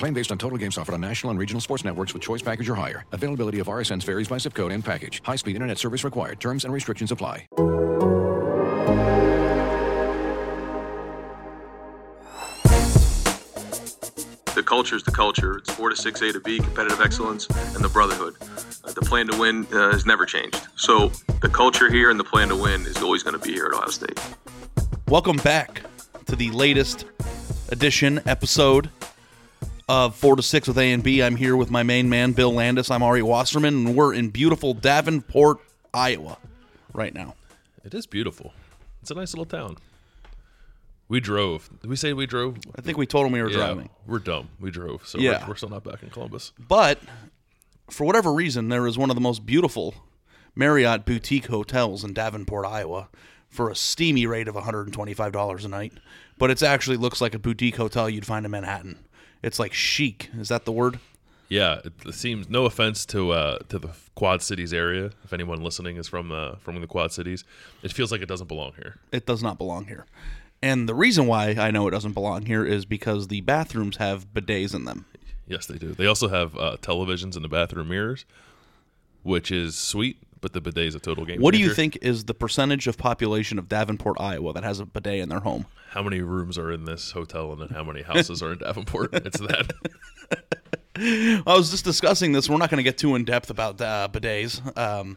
Claim based on total games offered on national and regional sports networks with choice package or higher. Availability of RSNs varies by zip code and package. High-speed internet service required. Terms and restrictions apply. The culture is the culture. It's 4 to 6 A to B, competitive excellence, and the brotherhood. Uh, the plan to win uh, has never changed. So the culture here and the plan to win is always going to be here at Ohio State. Welcome back to the latest edition episode of 4 to 6 with A and B. I'm here with my main man, Bill Landis. I'm Ari Wasserman, and we're in beautiful Davenport, Iowa right now. It is beautiful. It's a nice little town. We drove. Did we say we drove? I think we told him we were yeah, driving. We're dumb. We drove. So Yeah. we're, we're still not back in Columbus. But for whatever reason, there is one of the most beautiful Marriott boutique hotels in Davenport, Iowa, for a steamy rate of $125 a night. But it actually looks like a boutique hotel you'd find in Manhattan. It's like chic. Is that the word? Yeah, it, seems. No offense to uh, to the Quad Cities area. If anyone listening is from uh, from the Quad Cities, it feels like it doesn't belong here. It does not belong here. And the reason why I know it doesn't belong here is because the bathrooms have bidets in them. Yes, they do. They also have uh, televisions in the bathroom mirrors, which is sweet. But the bidet is a total game. What do you think is the percentage of population of Davenport, Iowa that has a bidet in their home? How many rooms are in this hotel, and then how many houses are in Davenport? It's that. I was just discussing this. We're not going to get too in depth about uh, bidets, um,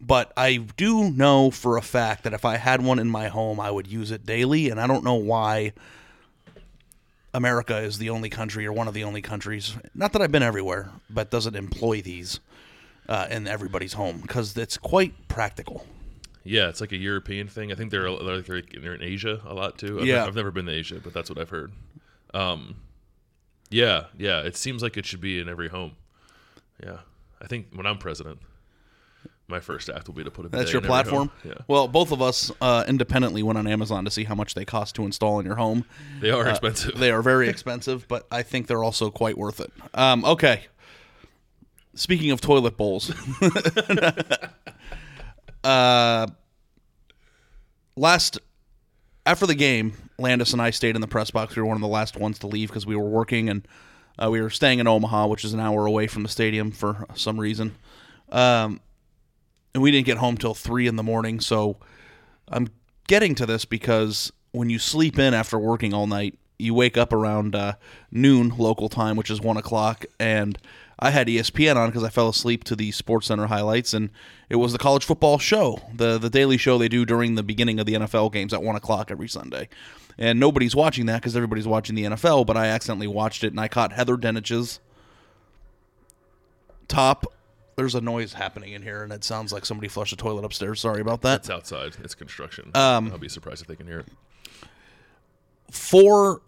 but I do know for a fact that if I had one in my home, I would use it daily. And I don't know why America is the only country or one of the only countries. Not that I've been everywhere, but doesn't employ these uh, in everybody's home because it's quite practical. Yeah, it's like a European thing. I think they're they're, they're in Asia a lot too. I've, Yeah. I've never been to Asia, but that's what I've heard. Um, yeah, yeah, it seems like it should be in every home. Yeah, I think when I'm president, my first act will be to put a That's your in every home. platform. Yeah, Well, both of us uh, independently went on Amazon to see how much they cost to install in your home. they are Uh, expensive. They are very expensive, but I think they're also quite worth it. Um, okay. Speaking of toilet bowls, uh, last after the game, Landis and I stayed in the press box. We were one of the last ones to leave because we were working and uh, we were staying in Omaha, which is an hour away from the stadium for some reason. Um, and we didn't get home till three in the morning. So I'm getting to this because when you sleep in after working all night, you wake up around uh, noon local time, which is one o'clock, and I had ESPN on because I fell asleep to the Sports Center highlights, and it was the college football show, the the daily show they do during the beginning of the NFL games at one o'clock every Sunday. And nobody's watching that because everybody's watching the NFL, but I accidentally watched it and I caught Heather Dinich's top. There's a noise happening in here, and it sounds like somebody flushed a toilet upstairs. Sorry about that. it's outside. It's construction. Um, I'll be surprised if they can hear it. for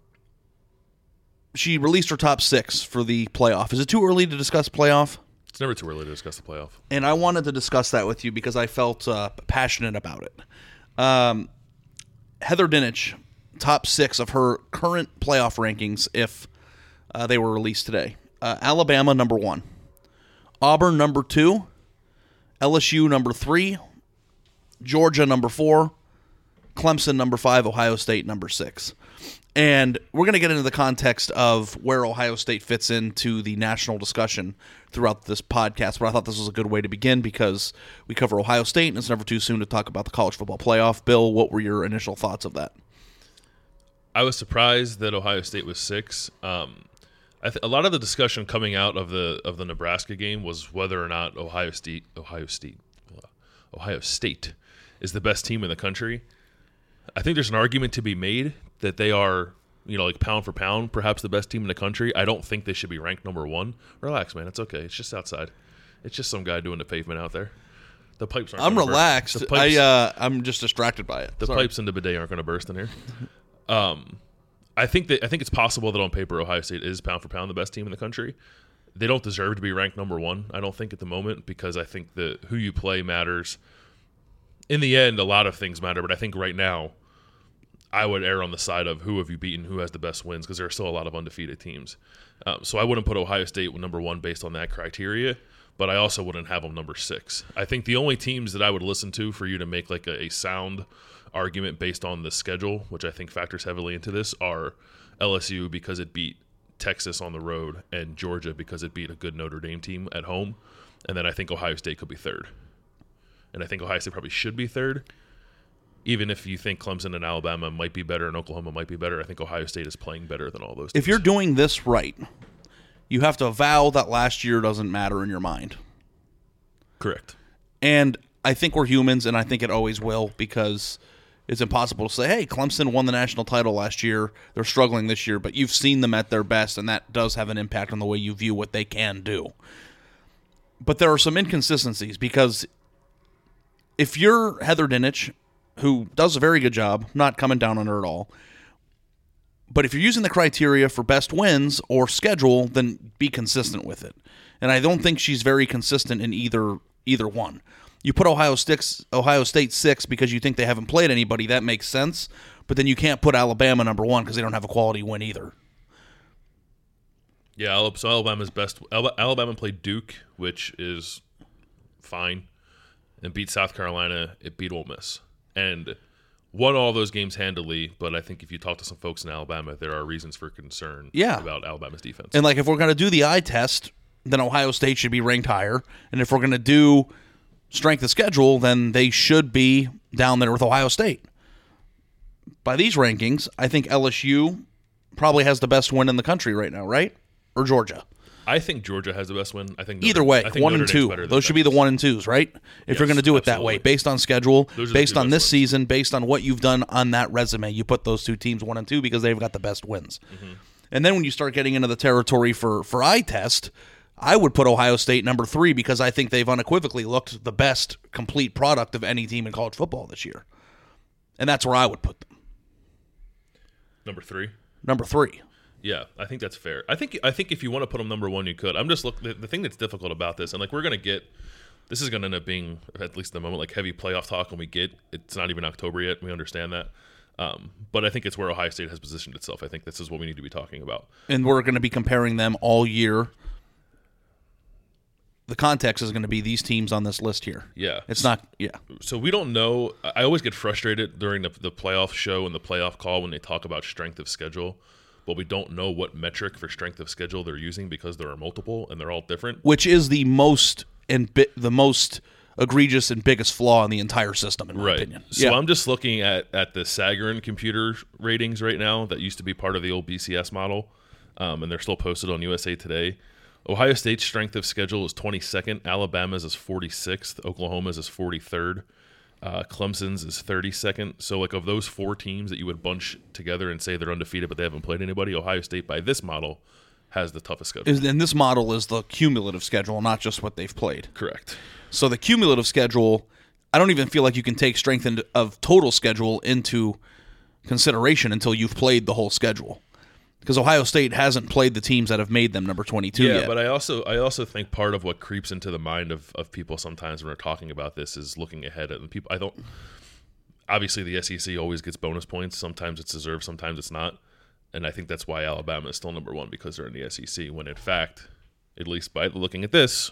she released her top six for the playoff. Is it too early to discuss playoff? It's never too early to discuss the playoff. And I wanted to discuss that with you because I felt uh, passionate about it. Um, Heather Dinich, top six of her current playoff rankings if uh, they were released today. Uh, Alabama number one, Auburn number two, LSU number three, Georgia number four, Clemson number five, Ohio State number six. And we're going to get into the context of where Ohio State fits into the national discussion throughout this podcast. But I thought this was a good way to begin because we cover Ohio State and it's never too soon to talk about the college football playoff. Bill, what were your initial thoughts of that? I was surprised that Ohio State was six. Um, th- a lot of the discussion coming out of the of the Nebraska game was whether or not Ohio State Ohio State uh, Ohio State is the best team in the country. I think there's an argument to be made that they are, you know, like pound for pound, perhaps the best team in the country. I don't think they should be ranked number one. Relax, man. It's okay. It's just outside. It's just some guy doing the pavement out there. The pipes aren't. I'm relaxed. Pipes, I uh, I'm just distracted by it. the Sorry. pipes in the bidet aren't going to burst in here. Um, I think that I think it's possible that on paper Ohio State is pound for pound the best team in the country. They don't deserve to be ranked number one. I don't think at the moment because I think that who you play matters. In the end, a lot of things matter, but I think right now, I would err on the side of who have you beaten, who has the best wins, because there are still a lot of undefeated teams. Um, so I wouldn't put Ohio State number one based on that criteria, but I also wouldn't have them number six. I think the only teams that I would listen to for you to make like a, a sound argument based on the schedule, which I think factors heavily into this, are LSU because it beat Texas on the road and Georgia because it beat a good Notre Dame team at home, and then I think Ohio State could be third, and I think Ohio State probably should be third. Even if you think Clemson and Alabama might be better and Oklahoma might be better, I think Ohio State is playing better than all those. if teams. you're doing this right, you have to vow that last year doesn't matter in your mind. correct, And I think we're humans, and I think it always will because it's impossible to say, hey, Clemson won the national title last year. They're struggling this year, but you've seen them at their best, and that does have an impact on the way you view what they can do. But there are some inconsistencies because if you're Heather Dinich, who does a very good job, not coming down on her at all, but if you're using the criteria for best wins or schedule, then be consistent with it. And I don't think she's very consistent in either either one. You put Ohio State Ohio State six because you think they haven't played anybody. That makes sense. But then you can't put Alabama number one because they don't have a quality win either. yeah. So Alabama's best. Alabama played Duke, which is fine, and beat South Carolina. It beat Ole Miss and won all those games handily. But I think if you talk to some folks in Alabama, there are reasons for concern. Yeah. about Alabama's defense. And like if we're gonna do the eye test, then Ohio State should be ranked higher. And if we're gonna do strength of schedule, then they should be down there with Ohio State. By these rankings, I think LSU probably has the best win in the country right now, right? Or Georgia. I think Georgia has the best win. I think Either Notre- way, I think one Notre and Dame's two. Those should be the one and twos, right? If you're going to do it that way, based on schedule, Those are the based on this ones. season, based on what you've done on that resume, you put those two teams one and two because they've got the best wins. Mm-hmm. And then when you start getting into the territory for for eye test, I would put Ohio State number three because I think they've unequivocally looked the best complete product of any team in college football this year, and that's where I would put them. number three. Number three. Yeah, I think that's fair. I think I think if you want to put them number one, you could. I'm just look. The, the thing that's difficult about this, and like we're gonna get, this is gonna end up being at least at the moment like heavy playoff talk. When we get, it's not even October yet. We understand that, um, but I think it's where Ohio State has positioned itself. I think this is what we need to be talking about. and we're going to be comparing them all year. The context is going to be these teams on this list here. Yeah. It's not, yeah. So we don't know. I I always get frustrated during the, the playoff show and the playoff call when they talk about strength of schedule, but we don't know what metric for strength of schedule they're using because there are multiple and they're all different. Which is the most and bi- the most egregious and biggest flaw in the entire system, in my right. opinion. So yeah. I'm just looking at at the Sagarin computer ratings right now that used to be part of the old BCS model, um, and they're still posted on USA Today. Ohio State's strength of schedule is 22nd. Alabama's is 46th. Oklahoma's is 43rd. Uh, Clemson's is 32nd. So, like, of those four teams that you would bunch together and say they're undefeated, but they haven't played anybody, Ohio State, by this model, has the toughest schedule. Is- and this model is the cumulative schedule, not just what they've played. Correct. So the cumulative schedule, I don't even feel like you can take strength in- of total schedule into consideration until you've played the whole schedule. Because Ohio State hasn't played the teams that have made them number 22 yeah, yet. but I also I also think part of what creeps into the mind of, of people sometimes when we're talking about this is looking ahead at the people. I don't. obviously the SEC always gets bonus points. Sometimes it's deserved, sometimes it's not. And I think that's why Alabama is still number one because they're in the SEC. When in fact, at least by looking at this,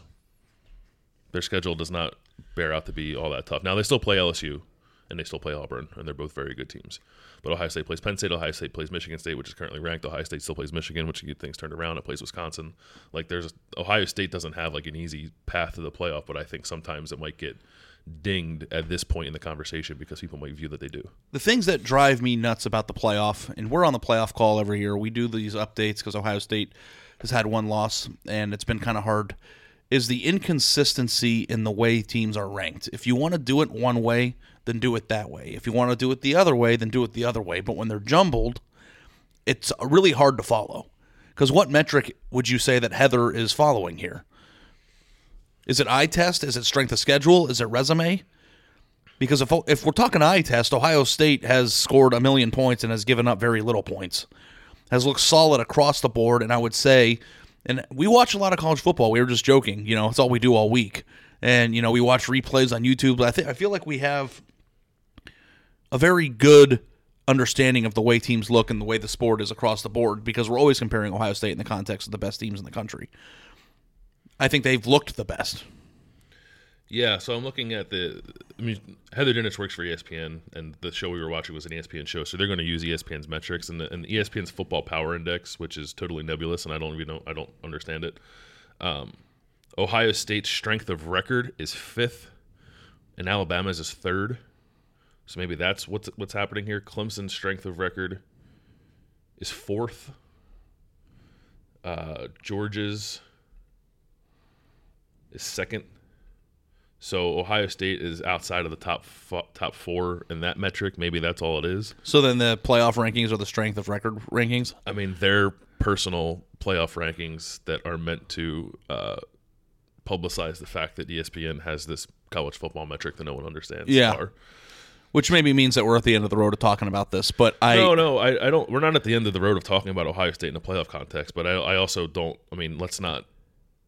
their schedule does not bear out to be all that tough. Now they still play LSU and they still play Auburn, and they're both very good teams. But Ohio State plays Penn State. Ohio State plays Michigan State, which is currently ranked. Ohio State still plays Michigan, which you things turned around. It plays Wisconsin. Like there's Ohio State doesn't have like an easy path to the playoff, but I think sometimes it might get dinged at this point in the conversation because people might view that they do. The things that drive me nuts about the playoff, and we're on the playoff call every year. We do these updates because Ohio State has had one loss, and it's been kind of hard. Is the inconsistency in the way teams are ranked? If you want to do it one way, then do it that way. If you want to do it the other way, then do it the other way. But when they're jumbled, it's uh, really hard to follow. Because what metric would you say that Heather is following here? Is it eye test? Is it strength of schedule? Is it resume? Because if if we're talking eye test, Ohio State has scored a million points and has given up very little points. Has looked solid across the board, and I would say, and we watch a lot of college football. We were just joking, you know, it's all we do all week, and you know we watch replays on YouTube. But I think I feel like we have a very good understanding of the way teams look and the way the sport is across the board because we're always comparing Ohio State in the context of the best teams in the country. I think they've looked the best. Yeah, so I'm looking at the. I mean, Heather Dinich works for ESPN, and the show we were watching was an ESPN show, so they're going to use ESPN's metrics and, the, and ESPN's Football Power Index, which is totally nebulous, and I don't even know. I don't understand it. Um, Ohio State's strength of record is fifth, and Alabama's is third. So maybe that's what's what's happening here. Clemson's strength of record is fourth. Uh, Georgia's is second. So Ohio State is outside of the top fo- top four in that metric. Maybe that's all it is. So then the playoff rankings are the strength of record rankings. I mean, their personal playoff rankings that are meant to uh, publicize the fact that ESPN has this college football metric that no one understands. Yeah. are. Which maybe means that we're at the end of the road of talking about this, but I no, no, I, I don't. We're not at the end of the road of talking about Ohio State in a playoff context, but I, I also don't. I mean, let's not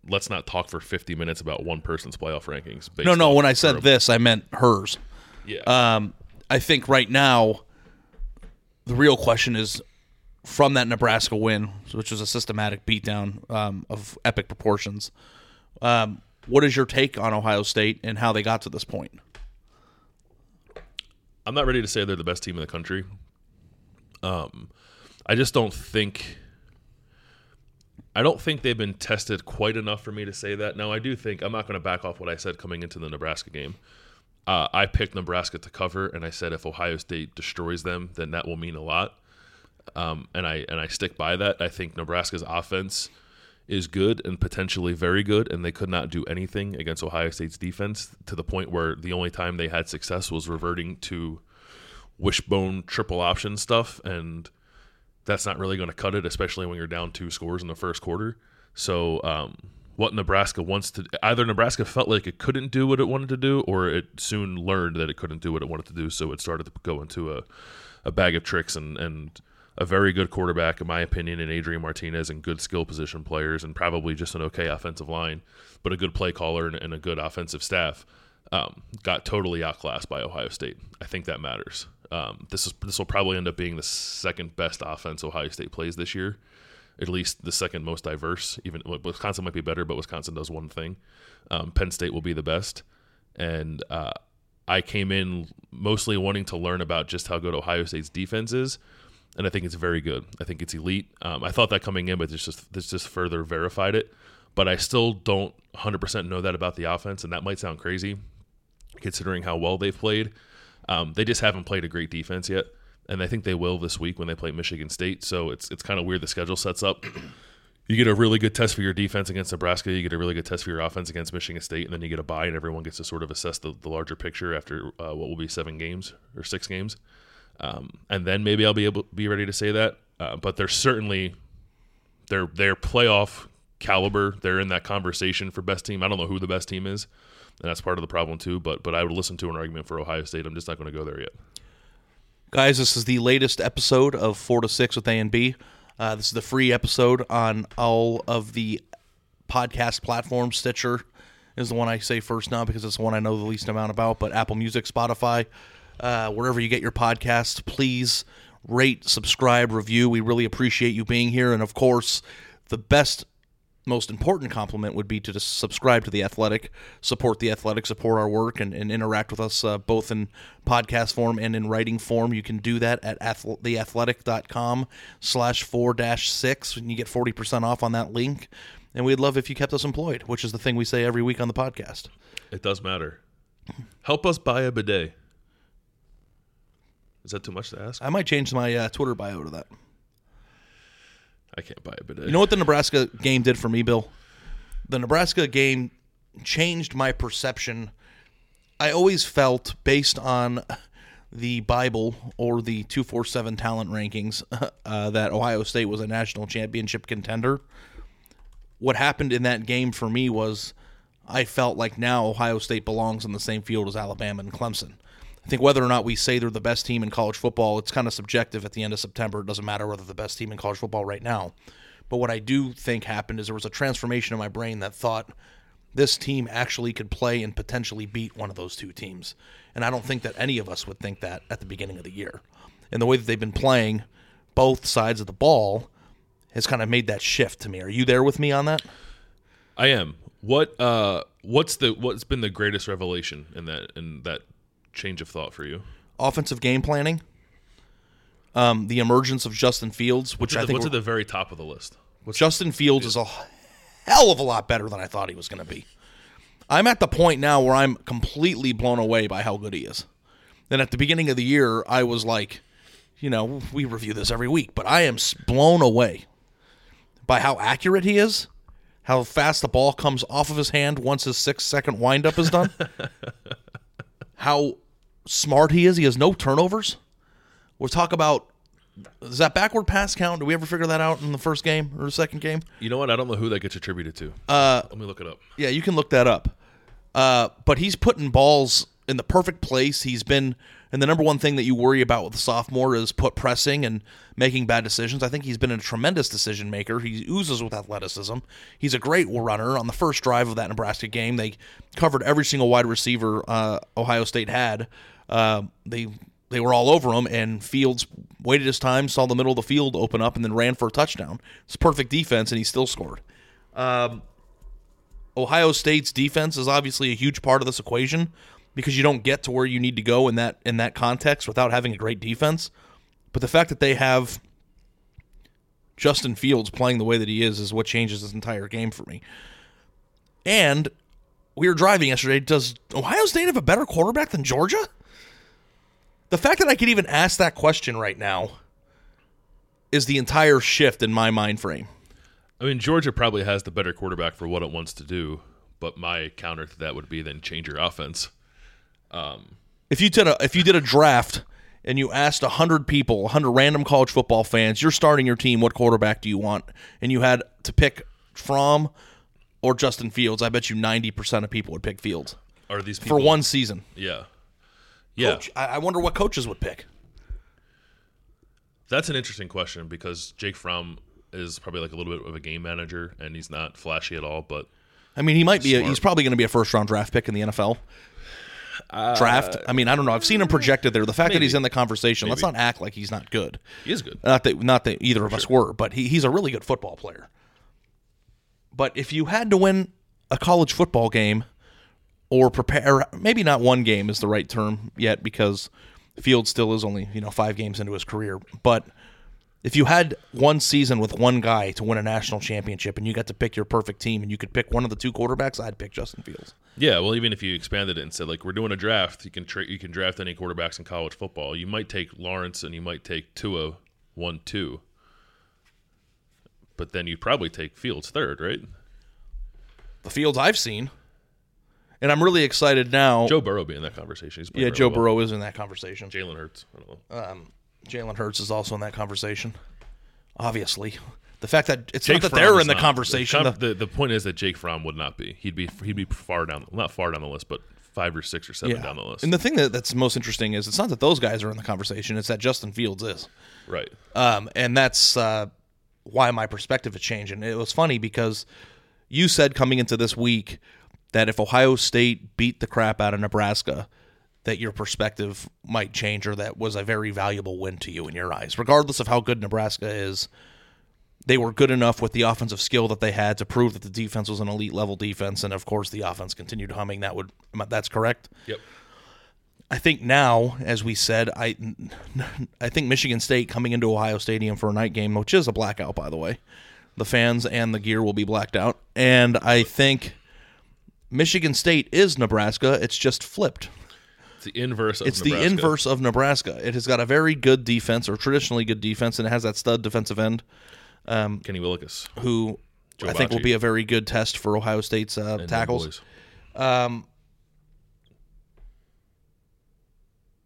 let's not talk for 50 minutes about one person's playoff rankings. no, no. When I said this, I meant hers. yeah, Um, I think right now, the real question is from that Nebraska win, which was a systematic beatdown um, of epic proportions. Um, what is your take on Ohio State and how they got to this point? I'm not ready to say they're the best team in the country. Um, I just don't think. I don't think they've been tested quite enough for me to say that. Now, I do think I'm not going to back off what I said coming into the Nebraska game. Uh, I picked Nebraska to cover, and I said if Ohio State destroys them, then that will mean a lot. Um, and I and I stick by that. I think Nebraska's offense is good and potentially very good, and they could not do anything against Ohio State's defense to the point where the only time they had success was reverting to wishbone triple option stuff, and that's not really going to cut it, especially when you're down two scores in the first quarter. So, um, what Nebraska wants to either Nebraska felt like it couldn't do what it wanted to do, or it soon learned that it couldn't do what it wanted to do, so it started to go into a, a bag of tricks and and a very good quarterback, in my opinion, in Adrian Martinez, and good skill position players, and probably just an okay offensive line, but a good play caller and, and a good offensive staff. Um, got totally outclassed by Ohio State. I think that matters. Um, this is this will probably end up being the second best offense Ohio State plays this year, at least the second most diverse. Even Wisconsin might be better, but Wisconsin does one thing. Um, Penn State will be the best, and uh, I came in mostly wanting to learn about just how good Ohio State's defense is, and I think it's very good. I think it's elite. Um, I thought that coming in, but this just this just further verified it. But I still don't 100% know that about the offense, and that might sound crazy, considering how well they've played. Um, they just haven't played a great defense yet, and I think they will this week when they play Michigan State. So it's it's kind of weird the schedule sets up. You get a really good test for your defense against Nebraska. You get a really good test for your offense against Michigan State, and then you get a bye, and everyone gets to sort of assess the, the larger picture after uh, what will be seven games or six games. Um, and then maybe I'll be able be ready to say that. Uh, but they're certainly they're they're playoff caliber. They're in that conversation for best team. I don't know who the best team is, and that's part of the problem too. But but I would listen to an argument for Ohio State. I'm just not going to go there yet. Guys, this is the latest episode of Four to Six with A and B. Uh, this is the free episode on all of the podcast platforms. Stitcher is the one I say first now because it's the one I know the least amount about. But Apple Music, Spotify, uh, wherever you get your podcast. Please rate, subscribe, review. We really appreciate you being here. And of course, the best most important compliment would be to just subscribe to the athletic support the athletic support our work and, and interact with us uh, both in podcast form and in writing form you can do that at athle- theathletic.com slash 4 dash 6 and you get 40% off on that link and we'd love if you kept us employed which is the thing we say every week on the podcast It does matter. Help us buy a bidet. Is that too much to ask? i might change my uh, twitter bio to that I can't buy a bidet. You know what the Nebraska game did for me, Bill? The Nebraska game changed my perception. I always felt, based on the Bible or the 247 talent rankings, uh, that Ohio State was a national championship contender. What happened in that game for me was I felt like now Ohio State belongs on the same field as Alabama and Clemson. I think whether or not we say they're the best team in college football, it's kind of subjective at the end of September. It doesn't matter whether the best team in college football right now. But what I do think happened is there was a transformation in my brain that thought this team actually could play and potentially beat one of those two teams. And I don't think that any of us would think that at the beginning of the year. And the way that they've been playing both sides of the ball has kind of made that shift to me. Are you there with me on that? I am. What uh what's the what's been the greatest revelation in that in that change of thought for you? Offensive game planning. Um, the emergence of Justin Fields, which What's, I the, think what's at the very top of the list? What's Justin Fields is a hell of a lot better than I thought he was going to be. I'm at the point now where I'm completely blown away by how good he is. Then at the beginning of the year, I was like, you know, we review this every week, but I am blown away by how accurate he is, how fast the ball comes off of his hand once his six second windup is done, how smart he is. He has no turnovers. We'll talk about does that backward pass count? Did we ever figure that out in the first game or the second game? You know what? I don't know who that gets attributed to. Uh, Let me look it up. Yeah, you can look that up. Uh, but he's putting balls in the perfect place. He's been, and the number one thing that you worry about with the sophomore is put pressing and making bad decisions. I think he's been a tremendous decision maker. He oozes with athleticism. He's a great runner. On the first drive of that Nebraska game, they covered every single wide receiver uh, Ohio State had. Uh, they they were all over him, and Fields waited his time, saw the middle of the field open up, and then ran for a touchdown. It's perfect defense, and he still scored. Ohio State's defense is obviously a huge part of this equation because you don't get to where you need to go in that in that context without having a great defense. But the fact that they have Justin Fields playing the way that he is is what changes this entire game for me. And we were driving yesterday. Does Ohio State have a better quarterback than Georgia? The fact that I could even ask that question right now is the entire shift in my mind frame. I mean, Georgia probably has the better quarterback for what it wants to do, but my counter to that would be then change your offense. Um, if you did a if you did a draft and you asked 100 people 100 random college football fans you're starting your team. What quarterback do you want? And you had to pick from or Justin Fields I bet you 90% of people would pick Fields Are these people for one season. Yeah, yeah. Coach, I, I wonder what coaches would pick. That's an interesting question because Jake Fromm is probably like a little bit of a game manager, and he's not flashy at all. But I mean he might be a, he's probably going to be a first round draft pick in the NFL draft. I mean I don't know. I've seen him projected there. The fact that he's in the conversation let's not act like he's not good. He is good. Not that not that either of us were, but he, he's a really good football player. But if you had to win a college football game or prepare maybe not one game is the right term yet because Field still is only, you know, 5 games into his career, but if you had one season with one guy to win a national championship and you got to pick your perfect team and you could pick one of the two quarterbacks, I'd pick Justin Fields. Yeah, well, even if you expanded it and said like we're doing a draft, you can tra- you can draft any quarterbacks in college football. You might take Lawrence and you might take Tua one two, but then you'd probably take Fields third, right? The Fields I've seen and I'm really excited now. Joe Burrow be in that conversation. He's yeah, Joe well. Burrow is in that conversation. Jalen Hurts. I don't know. Um, Jalen Hurts is also in that conversation. Obviously, the fact that it's Jake not that Fromm they're is in the not. conversation. The, the- the, point is that Jake Fromm would not be. He'd be he'd be far down, not far down the list, but five or six or seven down the list. And the thing that, that's most interesting is it's not that those guys are in the conversation; it's that Justin Fields is, right. um, and that's uh, why my perspective has changed. And it was funny because you said coming into this week that if Ohio State beat the crap out of Nebraska, that your perspective might change or that was a very valuable win to you in your eyes. Regardless of how good Nebraska is, they were good enough with the offensive skill that they had to prove that the defense was an elite level defense and of course the offense continued humming that would that's correct. Yep. I think now, as we said, I I think Michigan State coming into Ohio Stadium for a night game, which is a blackout, by the way. The fans and the gear will be blacked out, and I think Michigan State is Nebraska. It's just flipped. It's the inverse. Of It's Nebraska. the inverse of Nebraska. It has got a very good defense, or traditionally good defense, and it has that stud defensive end Kenny Willekes. who Joe I think will be a very good test for Ohio State's uh, and tackles. boys.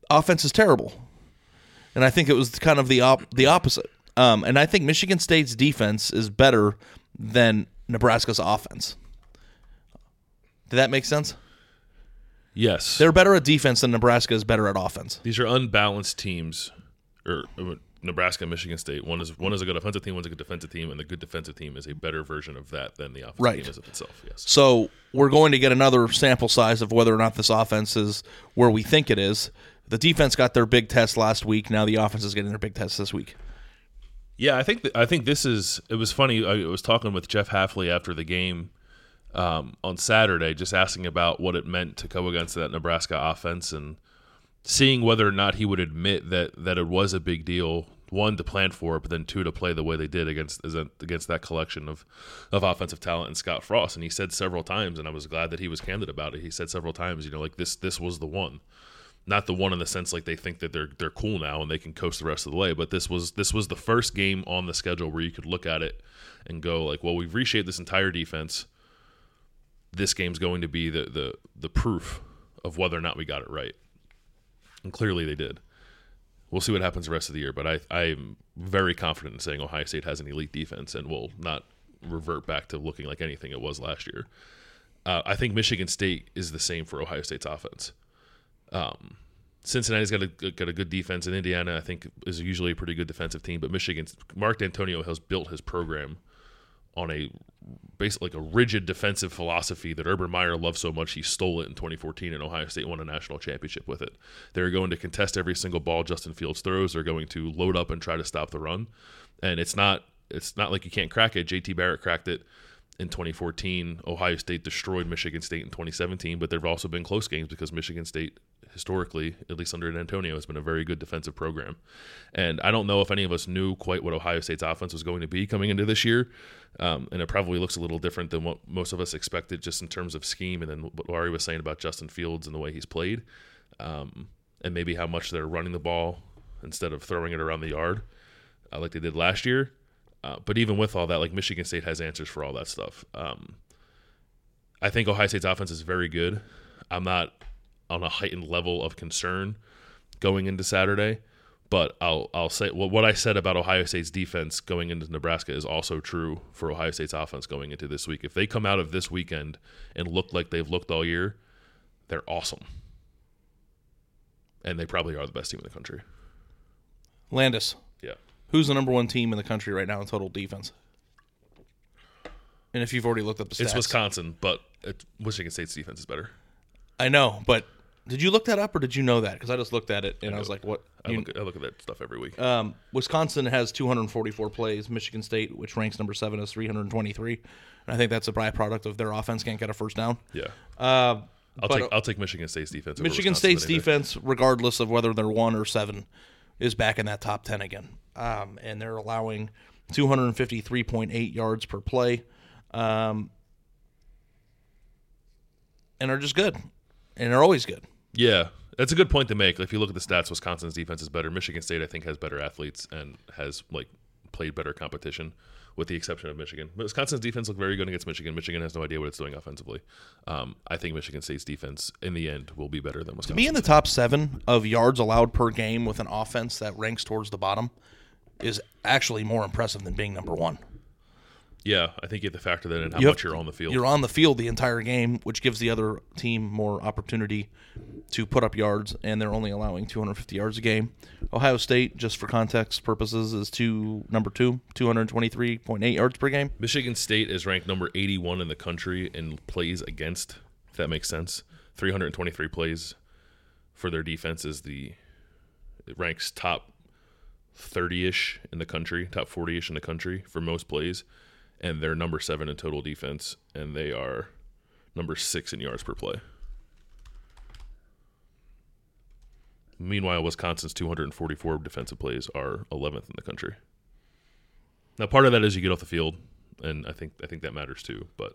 offense is terrible, and I think it was kind of the op- the opposite. Um, and I think Michigan State's defense is better than Nebraska's offense. Did that make sense? Yes. They're better at defense than Nebraska is better at offense. These are unbalanced teams, or uh, Nebraska, and Michigan State. One is one is a good offensive team, one's a good defensive team, and the good defensive team is a better version of that than the offensive Right. team is of itself. Yes. So we're going to get another sample size of whether or not this offense is where we think it is. The defense got their big test last week. Now the offense is getting their big test this week. Yeah, I think th- I think this is. It was funny. I was talking with Jeff Hafley after the game um, on Saturday, just asking about what it meant to go against that Nebraska offense and seeing whether or not he would admit that that it was a big deal. One to plan for it, but then two to play the way they did against against that collection of of offensive talent and Scott Frost. And he said several times, and I was glad that he was candid about it. He said several times, you know, like this this was the one not the one in the sense like they think that they're they're cool now and they can coast the rest of the way. But this was this was the first game on the schedule where you could look at it and go like, well, we've reshaped this entire defense. This game's going to be the the the proof of whether or not we got it right, and clearly they did. We'll see what happens the rest of the year, but I I'm very confident in saying Ohio State has an elite defense and will not revert back to looking like anything it was last year. Uh, I think Michigan State is the same for Ohio State's offense. Um, Cincinnati's got a got a good defense, and Indiana I think is usually a pretty good defensive team. But Michigan, Mark Dantonio has built his program on a basically like a rigid defensive philosophy that Urban Meyer loved so much he stole it in 2014, and Ohio State won a national championship with it. They're going to contest every single ball Justin Fields throws. They're going to load up and try to stop the run, and it's not it's not like you can't crack it. JT Barrett cracked it in 2014. Ohio State destroyed Michigan State in 2017, but there have also been close games because Michigan State historically, at least under Dantonio, has been a very good defensive program. And I don't know if any of us knew quite what Ohio State's offense was going to be coming into this year. Um, and it probably looks a little different than what most of us expected just in terms of scheme and then what Ari was saying about Justin Fields and the way he's played. Um, and maybe how much they're running the ball instead of throwing it around the yard uh, like they did last year. Uh, but even with all that, like Michigan State has answers for all that stuff. Um, I think Ohio State's offense is very good. I'm not on a heightened level of concern going into Saturday, but I'll I'll say well, what I said about Ohio State's defense going into Nebraska is also true for Ohio State's offense going into this week. If they come out of this weekend and look like they've looked all year, they're awesome, and they probably are the best team in the country. Landis, Yeah. who's the number one team in the country right now in total defense? And if you've already looked up the stats, It's Wisconsin, but it, Michigan State's defense is better. I know, but did you look that up or did you know that? Because I just looked at it and I, was like, "What?" I look, at, I look at that stuff every week. um, Wisconsin has 244 plays. Michigan State, which ranks number seven, is 323. And I think that's a byproduct of their offense can't get a first down. yeah, Uh, I'll but, take I'll take Michigan State's defense. Michigan State's defense, regardless of whether they're one or seven, is back in that top 10 again. Um, and they're allowing 253.8 yards per play. Um, and are just good. And they're always good. Yeah, that's a good point to make. If you look at the stats, Wisconsin's defense is better. Michigan State, I think, has better athletes and has like played better competition, with the exception of Michigan. But Wisconsin's defense looked very good against Michigan. Michigan has no idea what it's doing offensively. Um, I think Michigan State's defense, in the end, will be better than Wisconsin. To be in the top seven of yards allowed per game with an offense that ranks towards the bottom is actually more impressive than being number one. Yeah, I think you have to factor that in how You have- much you're on the field. You're on the field the entire game, which gives the other team more opportunity to put up yards, and they're only allowing 250 yards a game. Ohio State, just for context purposes, is two number two, 223.8 yards per game. Michigan State is ranked number 81 in the country and plays against. If that makes sense, 323 plays for their defense is the it ranks top 30ish in the country, top 40ish in the country for most plays, and they're number 7 in total defense and they are number 6 in yards per play. Meanwhile, Wisconsin's 244 defensive plays are 11th in the country. Now, part of that is you get off the field, and I think I think that matters too. But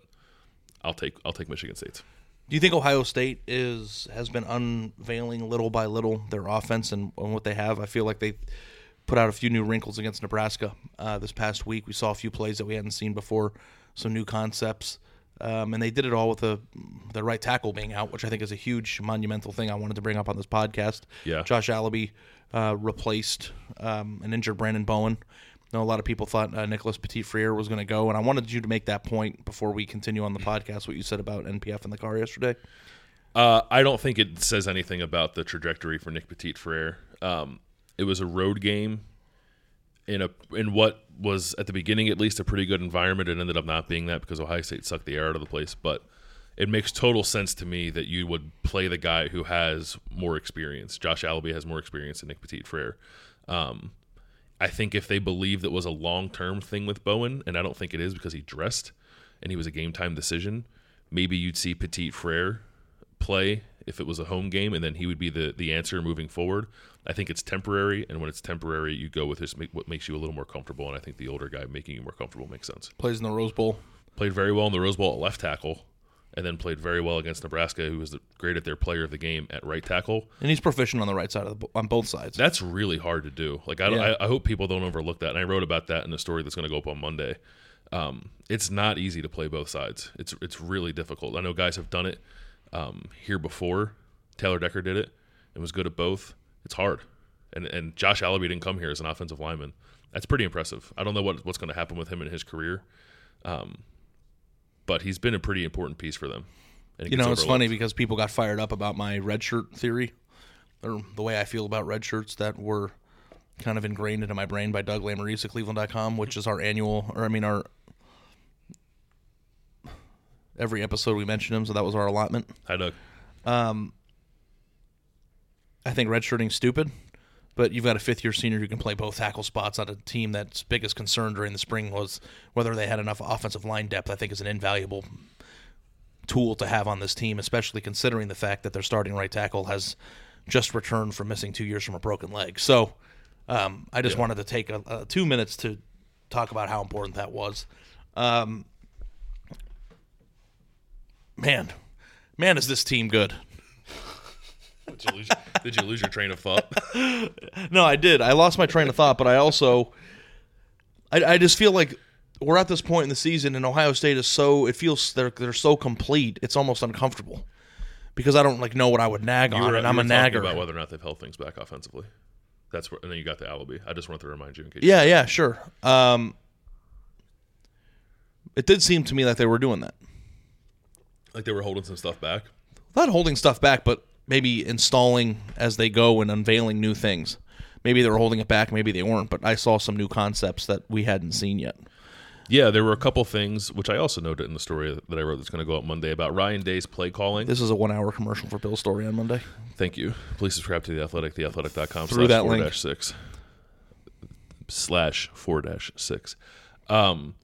I'll take I'll take Michigan State's. Do you think Ohio State is has been unveiling little by little their offense and, and what they have? I feel like they put out a few new wrinkles against Nebraska uh, this past week. We saw a few plays that we hadn't seen before, some new concepts, um, and they did it all with the the right tackle being out, which I think is a huge monumental thing. I wanted to bring up on this podcast. Yeah. Josh Alabi uh, replaced um, an injured Branden Bowen. I know a lot of people thought uh, Nicholas Petit Frere was going to go, and I wanted you to make that point before we continue on the podcast. What you said about NPF in the car yesterday. Uh, I don't think it says anything about the trajectory for Nick Petit Frere. Um, it was a road game in a in what was at the beginning at least a pretty good environment. It ended up not being that because Ohio State sucked the air out of the place. But it makes total sense to me that you would play the guy who has more experience. Josh Alabi has more experience than Nick Petit Frere. Um, I think if they believed it was a long term thing with Bowen, and I don't think it is because he dressed and he was a game time decision, maybe you'd see Petit Frere play if it was a home game, and then he would be the the answer moving forward. I think it's temporary, and when it's temporary, you go with this make, what makes you a little more comfortable. And I think the older guy making you more comfortable makes sense. Plays in the Rose Bowl. Played very well in the Rose Bowl at left tackle, and then played very well against Nebraska, who was the, great at their player of the game at right tackle. And he's proficient on the right side of the on both sides. That's really hard to do. Like I, Yeah. I, I hope people don't overlook that. And I wrote about that in a story that's going to go up on Monday. Um, it's not easy to play both sides. It's it's really difficult. I know guys have done it um, here before. Taylor Decker did it and was good at both. It's hard. And and Josh Alabi didn't come here as an offensive lineman. That's pretty impressive. I don't know what what's going to happen with him in his career, um, but he's been a pretty important piece for them. And you know, it's funny because people got fired up about my red shirt theory, or the way I feel about red shirts that were kind of ingrained into my brain by Doug Lesmerises at Cleveland.com, which is our annual, or I mean, our every episode we mention him, so that was our allotment. Hi, Doug. I think redshirting's stupid, but you've got a fifth year senior who can play both tackle spots on a team that's biggest concern during the spring was whether they had enough offensive line depth. I think is an invaluable tool to have on this team, especially considering the fact that their starting right tackle has just returned from missing two years from a broken leg. So um, I just wanted to take a, a two minutes to talk about how important that was. Um, man, man, is this team good? Did you lose, did you lose your train of thought? No, I did. I lost my train of thought, but I also, I, I just feel like we're at this point in the season, and Ohio State is so. It feels they're they're so complete. It's almost uncomfortable because I don't like know what I would nag on, were, and I'm a talking nagger. about whether or not they've held things back offensively. That's where, and then you got the alibi. I just wanted to remind you in case. yeah, yeah, sure. Um, it did seem to me like they were doing that, like they were holding some stuff back. not holding stuff back, but maybe installing as they go and unveiling new things. Maybe they were holding it back, maybe they weren't. But I saw some new concepts that we hadn't seen yet. Yeah, there were a couple things which I also noted in the story that I wrote that's going to go up Monday about Ryan Day's play calling. This is a one-hour commercial for Bill's story on Monday. Thank you. Please subscribe to the Athletic, theathletic.com Through slash that four dash six slash four dash six. Um,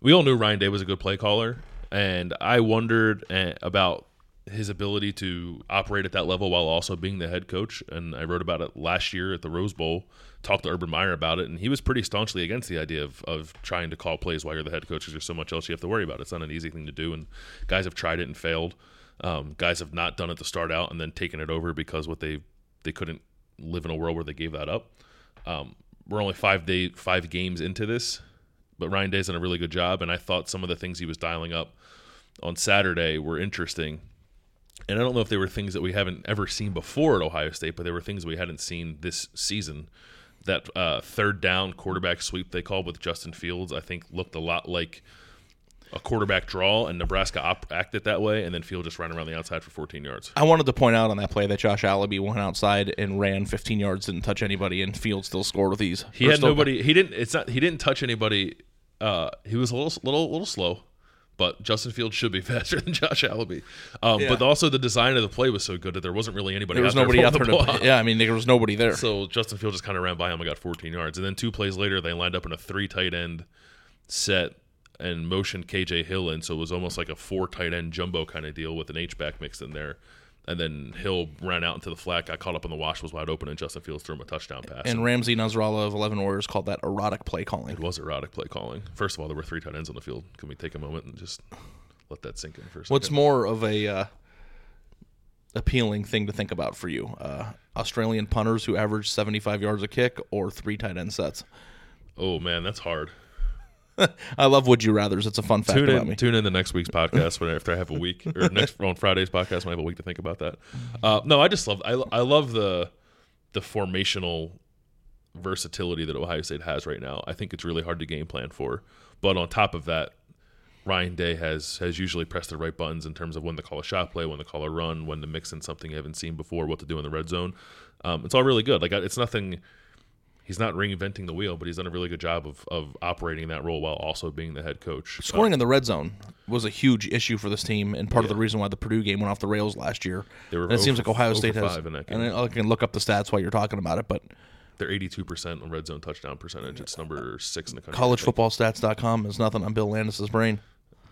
we all knew Ryan Day was a good play caller, and I wondered uh, about his ability to operate at that level while also being the head coach. And I wrote about it last year at the Rose Bowl. Talked to Urban Meyer about it, and he was pretty staunchly against the idea of, of trying to call plays while you're the head coach because there's so much else you have to worry about. It's not an easy thing to do, and guys have tried it and failed. Um, guys have not done it to start out and then taken it over because what they they couldn't live in a world where they gave that up. Um, we're only five day five games into this, but Ryan Day's done a really good job, and I thought some of the things he was dialing up on Saturday were interesting. And I don't know if they were things that we haven't ever seen before at Ohio State, but they were things we hadn't seen this season. That uh, third down quarterback sweep they called with Justin Fields, I think, looked a lot like a quarterback draw, and Nebraska op- acted that way, and then Field just ran around the outside for 14 yards. I wanted to point out on that play that Josh Alabi went outside and ran 15 yards, didn't touch anybody, and Field still scored with ease. He Or had nobody. He didn't. It's not. He didn't touch anybody. Uh, he was a little, little, little slow, but Justin Fields should be faster than Josh Alabi. Um, Yeah. But also the design of the play was so good that there wasn't really anybody. There was out nobody there out there the to. ball. Yeah, I mean, there was nobody there. So Justin Fields just kind of ran by him and got 14 yards. And then two plays later, they lined up in a three tight end set and motioned KJ Hill in. So it was almost like a four tight end jumbo kind of deal with an H back mixed in there. And then Hill ran out into the flat, got caught up in the wash, was wide open, and Justin Fields threw him a touchdown pass. and Ramsey Nasrallah of Eleven Warriors called that erotic play calling. it was erotic play calling. First of all, there were three tight ends on the field. Can we take a moment and just let that sink in for a second? What's more of a uh, appealing thing to think about for you? Uh, Australian punters who average 75 yards a kick or three tight end sets? Oh man, that's hard. I love Would You Rathers. It's a fun fact tune about in, me. tune in to next week's podcast when after I have a week or next on Friday's podcast when I have a week to think about that. Uh, no, I just love I, I love the the formational versatility that Ohio State has right now. I think it's really hard to game plan for. But on top of that, Ryan Day has has usually pressed the right buttons in terms of when to call a shot play, when to call a run, when to mix in something you haven't seen before, what to do in the red zone. Um, it's all really good. Like it's nothing. He's not reinventing the wheel, but he's done a really good job of, of operating that role while also being the head coach. Scoring uh, in the red zone was a huge issue for this team, and part of the reason why the Purdue game went off the rails last year. They were and it seems like Ohio State has. 5 in that And. I can look up the stats while you're talking about it, but They're 82% on red zone touchdown percentage. It's number six in the country. Collegefootballstats.com is nothing on Bill Landis's brain.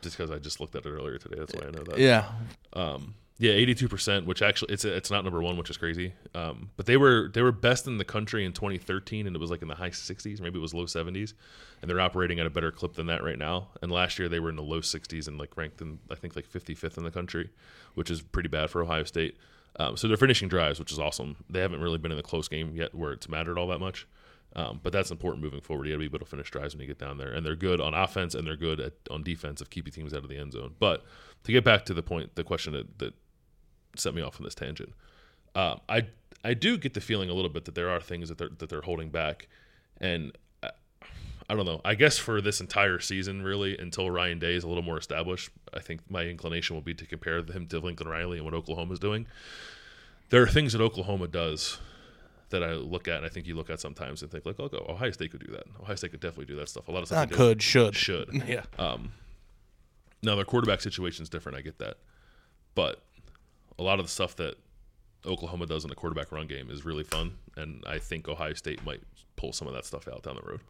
Just because I just looked at it earlier today. That's why I know that. Yeah, um, Yeah, 82%, which actually it's it's not number one, which is crazy. Um, but they were they were best in the country in 2013, and it was like in the high 60s, maybe it was low 70s, and they're operating at a better clip than that right now. And last year they were in the low 60s and like ranked in I think like 55th in the country, which is pretty bad for Ohio State. Um, so they're finishing drives, which is awesome. They haven't really been in a close game yet where it's mattered all that much. Um, but that's important moving forward. You got to be able to finish drives when you get down there, and they're good on offense and they're good at, on defense of keeping teams out of the end zone. But to get back to the point, the question that, that set me off on this tangent. Um, I I do get the feeling a little bit that there are things that they're that they're holding back, and I, I don't know. I guess for this entire season, really, until Ryan Day is a little more established, I think my inclination will be to compare him to Lincoln Riley and what Oklahoma is doing. There are things that Oklahoma does that I look at, and I think you look at sometimes and think like, oh, go Ohio State could do that. Ohio State could definitely do that stuff. A lot of stuff not they do- could, should, should. Yeah, Now their quarterback situation is different. I get that, but a lot of the stuff that Oklahoma does in the quarterback run game is really fun, and I think Ohio State might pull some of that stuff out down the road.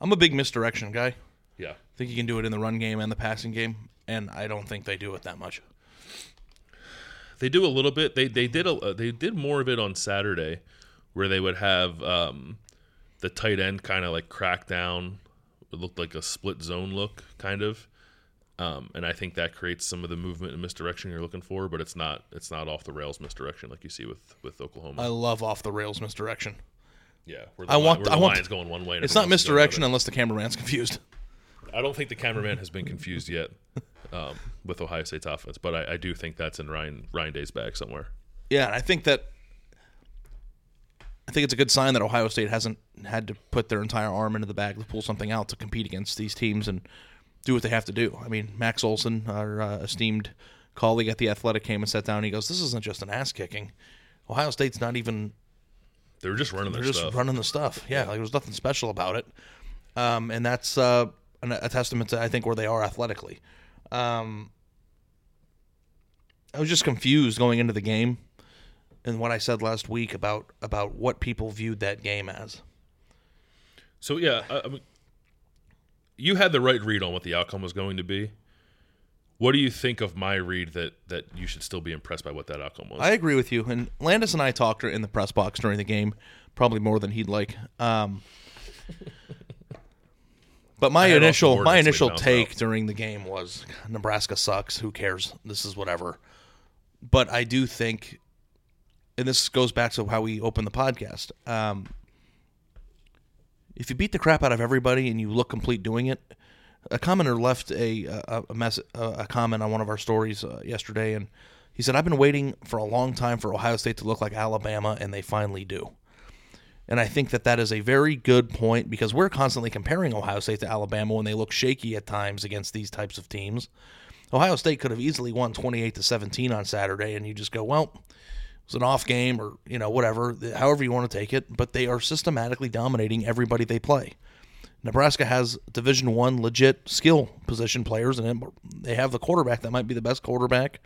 I'm a big misdirection guy. Yeah, I think you can do it in the run game and the passing game, and I don't think they do it that much. they do a little bit. They they did a uh, they did more of it on Saturday, where they would have um, the tight end kind of like crack down. It looked like a split zone look, kind of. Um, and I think that creates some of the movement and misdirection you're looking for, but it's not it's not off the rails misdirection like you see with with Oklahoma. I love off the rails misdirection. yeah, where the, I want- where the I want- line's going one way. And It's not everyone else is going misdirection unless the cameraman's confused. I don't think the cameraman has been confused yet um, with Ohio State's offense, but I, I do think that's in Ryan Ryan Day's bag somewhere. Yeah, and I think that I think it's a good sign that Ohio State hasn't had to put their entire arm into the bag to pull something out to compete against these teams and do what they have to do. I mean, Max Olson, our uh, esteemed colleague at the Athletic, came and sat down. and He goes, "This isn't just an ass kicking. Ohio State's not even They were just running they're their just stuff. running the stuff. Yeah, like there was nothing special about it, um, and that's uh, an, a testament to I think where they are athletically. Um, I was just confused going into the game, and what I said last week about about what people viewed that game as. So yeah, I, I mean, you had the right read on what the outcome was going to be. What do you think of my read that that you should still be impressed by what that outcome was? I agree with you, and Landis and I talked in the press box during the game, probably more than he'd like. Um, but my initial my initial take out. during the game was Nebraska sucks. Who cares? This is whatever. But I do think, and this goes back to how we opened the podcast. Um, if you beat the crap out of everybody and you look complete doing it, a commenter left a a, a, mess, a, comment on one of our stories uh, yesterday, and he said, "I've been waiting for a long time for Ohio State to look like Alabama, and they finally do." And I think that that is a very good point because we're constantly comparing Ohio State to Alabama when they look shaky at times against these types of teams. Ohio State could have easily won 28 to 17 on Saturday and you just go, well, was an off game or, you know, whatever, however you want to take it, but they are systematically dominating everybody they play. Nebraska has Division One legit skill position players, and they have the quarterback that might be the best quarterback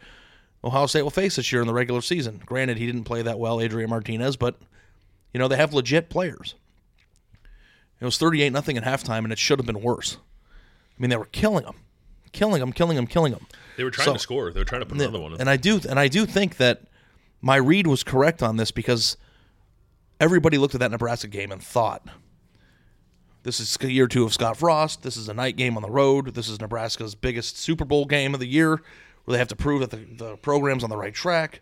Ohio State will face this year in the regular season. Granted, he didn't play that well, Adrian Martinez, but you know they have legit players. It was thirty-eight nothing at halftime, and it should have been worse. I mean, they were killing them, killing them, killing them, killing them. They were trying So- to score. They were trying to put another one in. And I do, and I do think that my read was correct on this because everybody looked at that Nebraska game and thought, "This is year two of Scott Frost. This is a night game on the road. This is Nebraska's biggest Super Bowl game of the year, where they have to prove that the, the program's on the right track."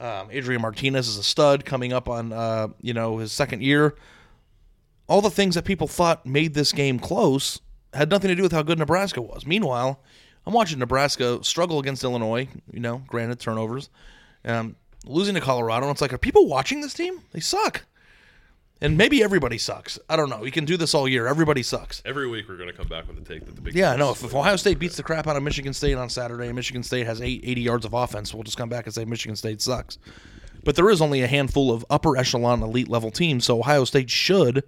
Um, Adrian Martinez is a stud coming up on, uh, you know, his second year. All the things that people thought made this game close had nothing to do with how good Nebraska was. Meanwhile, I'm watching Nebraska struggle against Illinois. You know, granted turnovers, um, losing to Colorado. And it's like, are people watching this team? They suck. And maybe everybody sucks. I don't know. We can do this all year. Everybody sucks. Every week we're going to come back with a take that the big Yeah, no. If, if. Ohio State beats the crap out of Michigan State on Saturday and Michigan State has eight, 80 yards of offense, we'll just come back and say Michigan State sucks. But there is only a handful of upper echelon elite level teams, so Ohio State should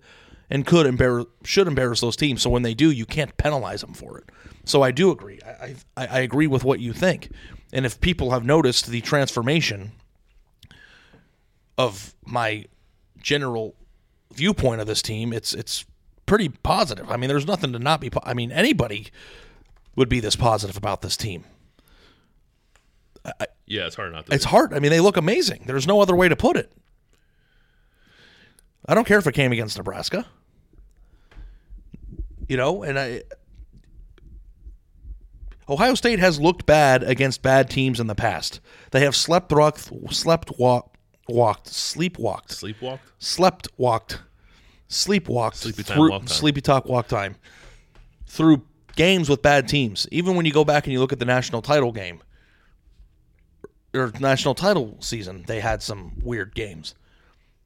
and could embarrass should embarrass those teams. So when they do, you can't penalize them for it. So I do agree. I I, I agree with what you think. And if people have noticed the transformation of my general viewpoint of this team, it's it's pretty positive. I mean, there's nothing to not be. Po- I mean, anybody would be this positive about this team. yeah, it's hard not to. It's hard. I mean, they look amazing. There's no other way to put it. I don't care if it came against Nebraska. You know, and I Ohio State has looked bad against bad teams in the past. They have slept walked, slept walk, walked, sleepwalked, Sleepwalked. slept walked, sleepwalked, Sleepy time, through, walk time. sleepy talk, walk time through games with bad teams. Even when you go back and you look at the national title game or national title season, they had some weird games.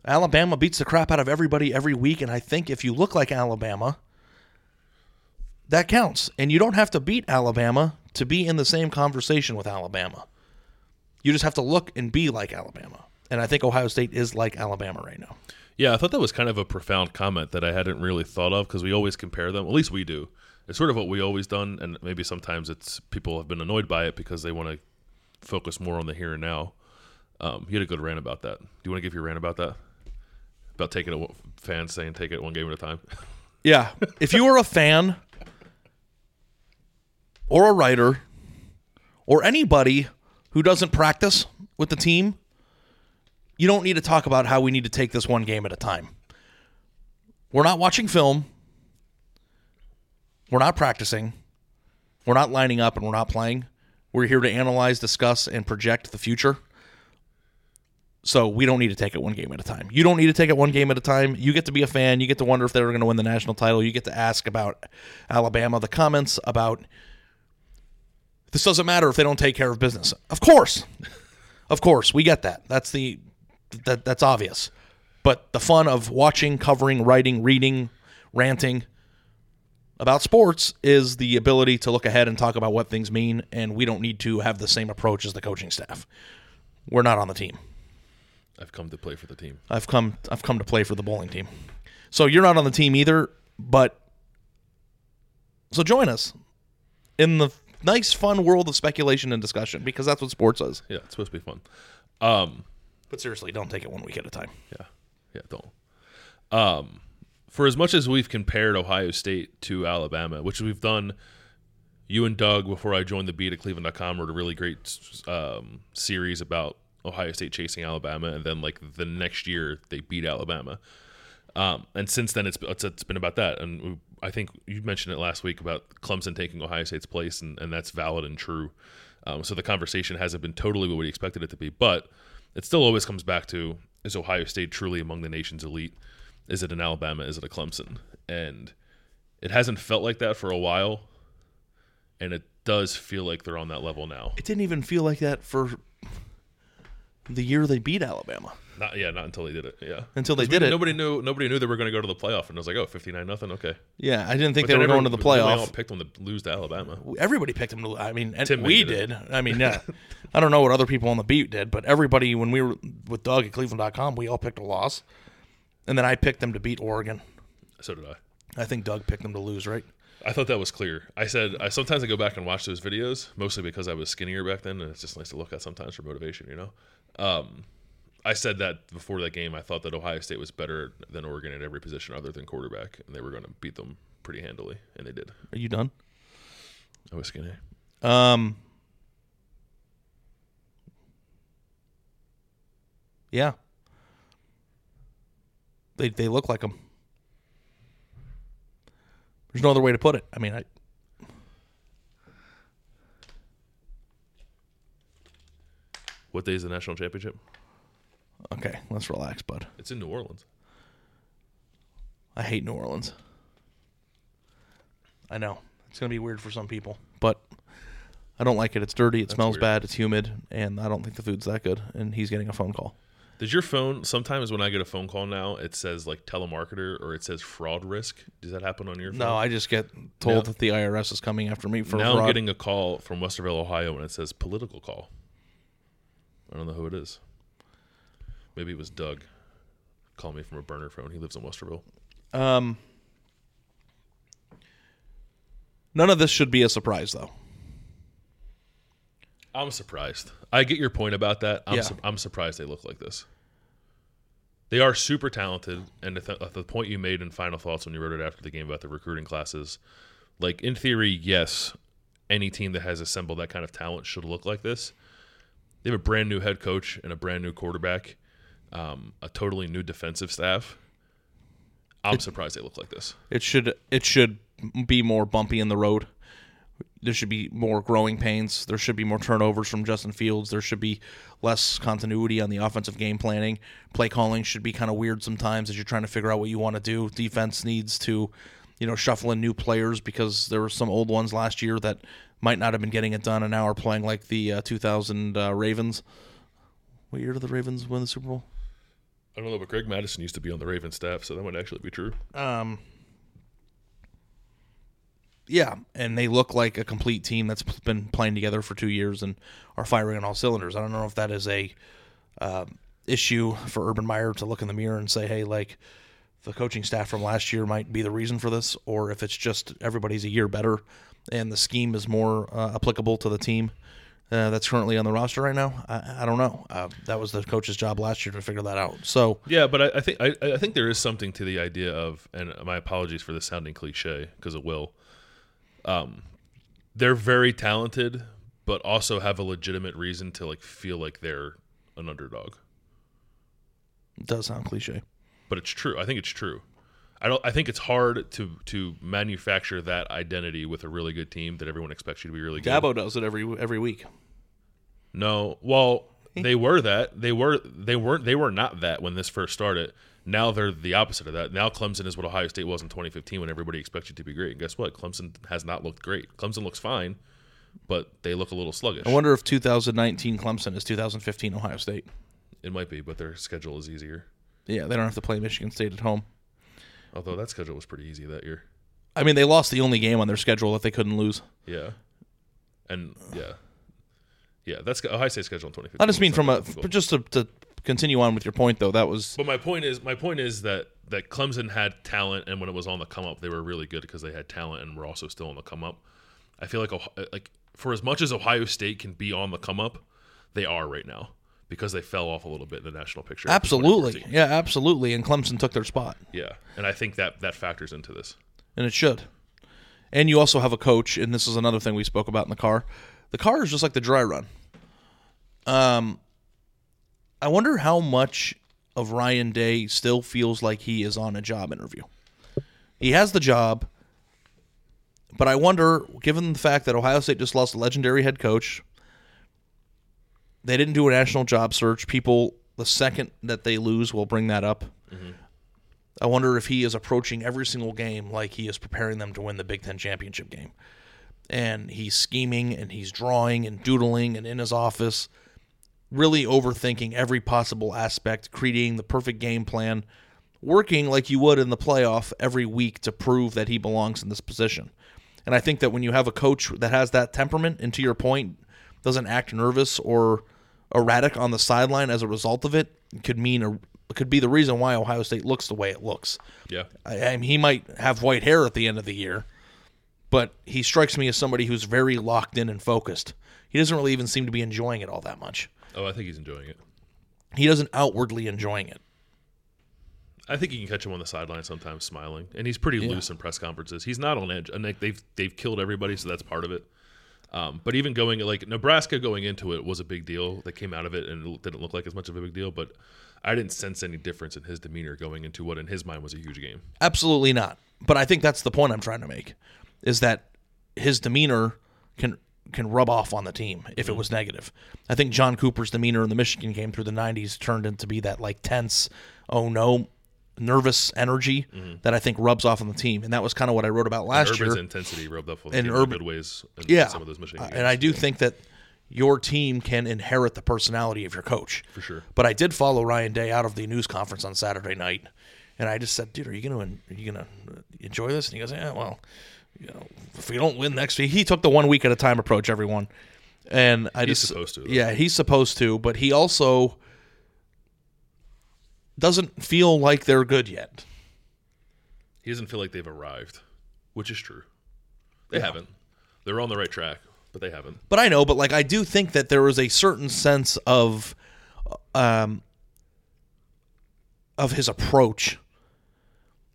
Alabama beats the crap out of everybody every week, and I think if you look like Alabama, that counts. And you don't have to beat Alabama to be in the same conversation with Alabama. You just have to look and be like Alabama. And I think Ohio State is like Alabama right now. Yeah, I thought that was kind of a profound comment that I hadn't really thought of because we always compare them. At least we do. It's sort of what we always done, and maybe sometimes it's people have been annoyed by it because they want to focus more on the here and now. Um, you had a good rant about that. Do you want to give your rant about that? About taking it, fans saying take it one game at a time. Yeah. if you are a fan or a writer or anybody who doesn't practice with the team, you don't need to talk about how we need to take this one game at a time. We're not watching film. We're not practicing. We're not lining up and we're not playing. We're here to analyze, discuss, and project the future. So we don't need to take it one game at a time. You don't need to take it one game at a time. You get to be a fan. You get to wonder if they're going to win the national title. You get to ask about Alabama, the comments about this doesn't matter if they don't take care of business. Of course, of course, we get that. That's the that that's obvious. But the fun of watching, covering, writing, reading, ranting about sports is the ability to look ahead and talk about what things mean. And we don't need to have the same approach as the coaching staff. We're not on the team. I've come to play for the team. I've come I've come to play for the bowling team. So you're not on the team either, but so join us in the nice fun world of speculation and discussion because that's what sports is. Yeah, it's supposed to be fun. Um, But seriously, don't take it one week at a time. Yeah, yeah, don't. Um, for as much as we've compared Ohio State to Alabama, which we've done, you and Doug before I joined the beat at Cleveland.com wrote a really great um, series about Ohio State chasing Alabama, and then like the next year they beat Alabama. Um, and since then, it's, it's it's been about that. And I think you mentioned it last week about Clemson taking Ohio State's place, and, and that's valid and true. Um, so the conversation hasn't been totally what we expected it to be, but it still always comes back to is Ohio State truly among the nation's elite? Is it an Alabama? Is it a Clemson? And it hasn't felt like that for a while, and it does feel like they're on that level now. It didn't even feel like that for the year they beat Alabama. Not yeah, not until they did it. Yeah, Until they 'Cause we- did it. Nobody knew. Nobody knew they were going to go to the playoff, and it was like, oh, 59 nothing. Okay, Yeah, I didn't think But they were never- going to the playoffs. they all playoff. picked them to lose to Alabama. Everybody picked them to. I mean, and Tim we did did. I mean, yeah. I don't know what other people on the beat did, but everybody when we were with Doug at Cleveland.com, we all picked a loss, and then I picked them to beat Oregon. So did I. I think Doug picked them to lose, right? I thought that was clear. I said I sometimes I go back and watch those videos, mostly because I was skinnier back then, and it's just nice to look at sometimes for motivation, you know. Um, I said that before that game. I thought that Ohio State was better than Oregon at every position other than quarterback, and they were going to beat them pretty handily, and they did. Are you done? I was skinny. Um. Yeah. They they look like them. There's no other way to put it. I mean, I What day is the national championship? okay. Let's relax, bud. It's in New Orleans. I hate New Orleans. I know it's gonna be weird for some people, but I don't like it. It's dirty. It smells weird. bad. It's humid, and I don't think the food's that good. And he's getting a phone call. Does your phone sometimes when I get a phone call now, it says like telemarketer or it says fraud risk? Does that happen on your phone? No, I just get told No. that the IRS is coming after me for now fraud. I'm getting a call from Westerville, Ohio, and it says political call. I don't know who it is. Maybe it was Doug. Call me from a burner phone. He lives in Westerville. Um, none of this should be a surprise, though. I'm surprised. I get your point about that. I'm, Yeah. su- I'm surprised they look like this. They are super talented, and at the point you made in final thoughts when you wrote it after the game about the recruiting classes, like in theory, yes, any team that has assembled that kind of talent should look like this. They have a brand new head coach and a brand new quarterback, um, a totally new defensive staff. I'm surprised they look like this. It should it should be more bumpy in the road. There should be more growing pains. There should be more turnovers from Justin Fields. There should be less continuity on the offensive game planning. Play calling should be kind of weird sometimes as you're trying to figure out what you want to do. Defense needs to, you know, shuffle in new players because there were some old ones last year that might not have been getting it done and now are playing like the uh, 2000 uh, Ravens. What year did the Ravens win the Super Bowl? I don't know, but Greg Mattison used to be on the Ravens staff, so that might actually be true. Um, yeah, and they look like a complete team that's been playing together for two years and are firing on all cylinders. I don't know if that is a uh, issue for Urban Meyer to look in the mirror and say, "Hey, like the coaching staff from last year might be the reason for this," or if it's just everybody's a year better and the scheme is more uh, applicable to the team. Uh, that's currently on the roster right now. I, I don't know. Uh, that was the coach's job last year to figure that out. So Yeah, but I, I think I, I think there is something to the idea of, and my apologies for this sounding cliche because it will. Um, they're very talented, but also have a legitimate reason to like feel like they're an underdog. it does sound cliche. But it's true. I think it's true. I don't. I think it's hard to to manufacture that identity with a really good team that everyone expects you to be really good. Dabo does it every every week. No, well, they were that. They were. They weren't. They were not that when this first started. Now they're the opposite of that. Now Clemson is what Ohio State was in 2015 when everybody expected you to be great. And guess what? Clemson has not looked great. Clemson looks fine, but they look a little sluggish. I wonder if 2019 Clemson is 2015 Ohio State. it might be, but their schedule is easier. Yeah, they don't have to play Michigan State at home. Although that schedule was pretty easy that year. I mean, they lost the only game on their schedule that they couldn't lose. Yeah, and yeah, yeah. That's Ohio State schedule in 2015. I just mean from a difficult. just to, to continue on with your point though. That was But my point is, my point is that that Clemson had talent, and when it was on the come up, they were really good because they had talent and were also still on the come up. I feel like like for as much as Ohio State can be on the come up, they are right now because they fell off a little bit in the national picture. absolutely, yeah, absolutely. And Clemson took their spot, yeah, and I think that that factors into this. and it should. And you also have a coach, and this is another thing we spoke about in the car. The car is just like the dry run. Um, I wonder how much of Ryan Day still feels like he is on a job interview. He has the job, but I wonder, given the fact that Ohio State just lost a legendary head coach, they didn't do a national job search. People, the second that they lose, will bring that up. Mm-hmm. I wonder if he is approaching every single game like he is preparing them to win the Big Ten championship game. And he's scheming and he's drawing and doodling and in his office, really overthinking every possible aspect, creating the perfect game plan, working like you would in the playoff every week to prove that he belongs in this position. And I think that when you have a coach that has that temperament, and to your point, doesn't act nervous or erratic on the sideline as a result of it, could mean a could be the reason why Ohio State looks the way it looks. Yeah. I, I mean, he might have white hair at the end of the year, but he strikes me as somebody who's very locked in and focused. He doesn't really even seem to be enjoying it all that much. Oh, I think he's enjoying it. He doesn't outwardly enjoying it. I think you can catch him on the sideline sometimes smiling, and he's pretty loose in press conferences. He's not on edge, and they've they've killed everybody, so that's part of it. Um, but even going like Nebraska going into it was a big deal. They came out of it and it didn't look like as much of a big deal, but I didn't sense any difference in his demeanor going into what in his mind was a huge game. Absolutely not. But I think that's the point I'm trying to make is that his demeanor can can rub off on the team if it was negative. I think John Cooper's demeanor in the Michigan game through the 90s turned into be that like tense, oh no, nervous energy that I think rubs off on the team. And that was kind of what I wrote about last Urban's year. intensity rubbed up on And the Urban- good ways yeah. some of those Michigan Uh, games. and I do think that your team can inherit the personality of your coach. For sure. But I did follow Ryan Day out of the news conference on Saturday night, and I just said, "Dude, are you gonna are you gonna enjoy this?" And he goes, "Yeah, well, you know, if we don't win next week, he took the one week at a time approach, everyone." And I He's just supposed to, though. yeah, he's supposed to, but he also doesn't feel like they're good yet. He doesn't feel like they've arrived, which is true. They haven't. They're on the right track, but they haven't. But I know, but like I do think that there is a certain sense of um of his approach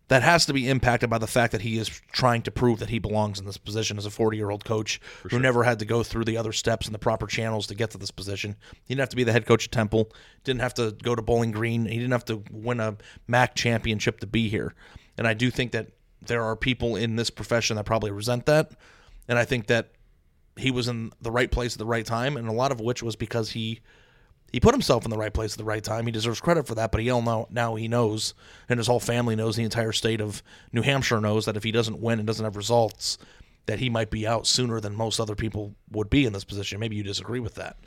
that has to be impacted by the fact that he is trying to prove that he belongs in this position as a 40-year-old coach who never had to go through the other steps and the proper channels to get to this position. He didn't have to be the head coach at Temple, didn't have to go to Bowling Green, he didn't have to win a MAC championship to be here. And I do think that there are people in this profession that probably resent that. And I think that he was in the right place at the right time, and a lot of which was because he he put himself in the right place at the right time. He deserves credit for that, but he know now he knows, and his whole family knows, the entire state of New Hampshire knows that if he doesn't win and doesn't have results, that he might be out sooner than most other people would be in this position. Maybe you disagree with that,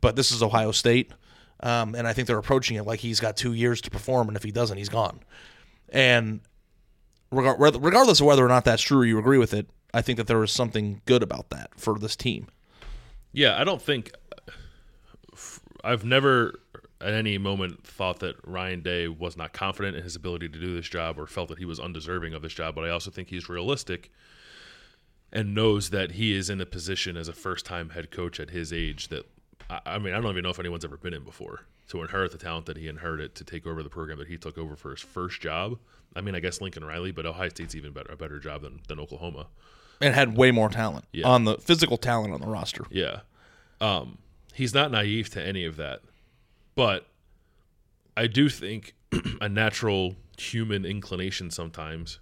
but this is Ohio State, um, and I think they're approaching it like he's got two years to perform, and if he doesn't, he's gone. And regardless of whether or not that's true or you agree with it, I think that there is something good about that for this team. Yeah, I don't think I've never at any moment thought that Ryan Day was not confident in his ability to do this job or felt that he was undeserving of this job, but I also think he's realistic and knows that he is in a position as a first time head coach at his age that I, I mean, I don't even know if anyone's ever been in before. To inherit the talent that he inherited to take over the program that he took over for his first job. I mean, I guess Lincoln Riley, but Ohio State's even better a better job than, than Oklahoma. and had way more talent Yeah. on the physical talent on the roster. Yeah. Um, he's not naive to any of that. But I do think a natural human inclination sometimes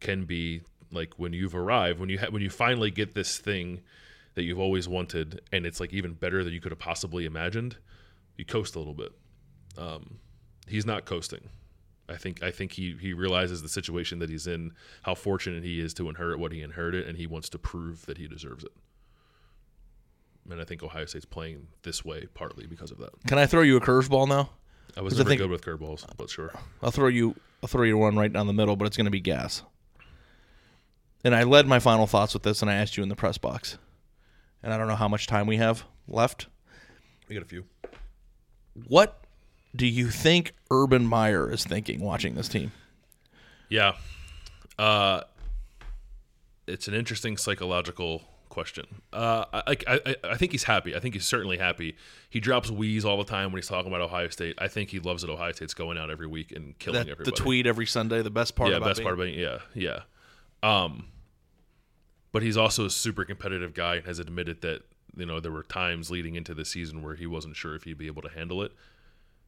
can be like when you've arrived, when you ha- when you finally get this thing that you've always wanted and it's like even better than you could have possibly imagined, you coast a little bit. Um, he's not coasting. I think I think he he realizes the situation that he's in, how fortunate he is to inherit what he inherited, and he wants to prove that he deserves it. And I think Ohio State's playing this way partly because of that. Can I throw you a curveball now? I was I never think- good with curveballs, but sure. I'll throw you I'll throw you one right down the middle, but it's going to be gas. And I led my final thoughts with this and I asked you in the press box. And I don't know how much time we have left. We got a few. What do you think Urban Meyer is thinking watching this team? Yeah. Uh, it's an interesting psychological question. Uh, I, I, I- I think he's happy. I think he's certainly happy. He drops wheeze all the time when he's talking about Ohio State. I think he loves that Ohio State's going out every week and killing That, the tweet every Sunday, the best part yeah, best being- part about it. Yeah, yeah. Um, but he's also a super competitive guy and has admitted that you know there were times leading into the season where he wasn't sure if he'd be able to handle it,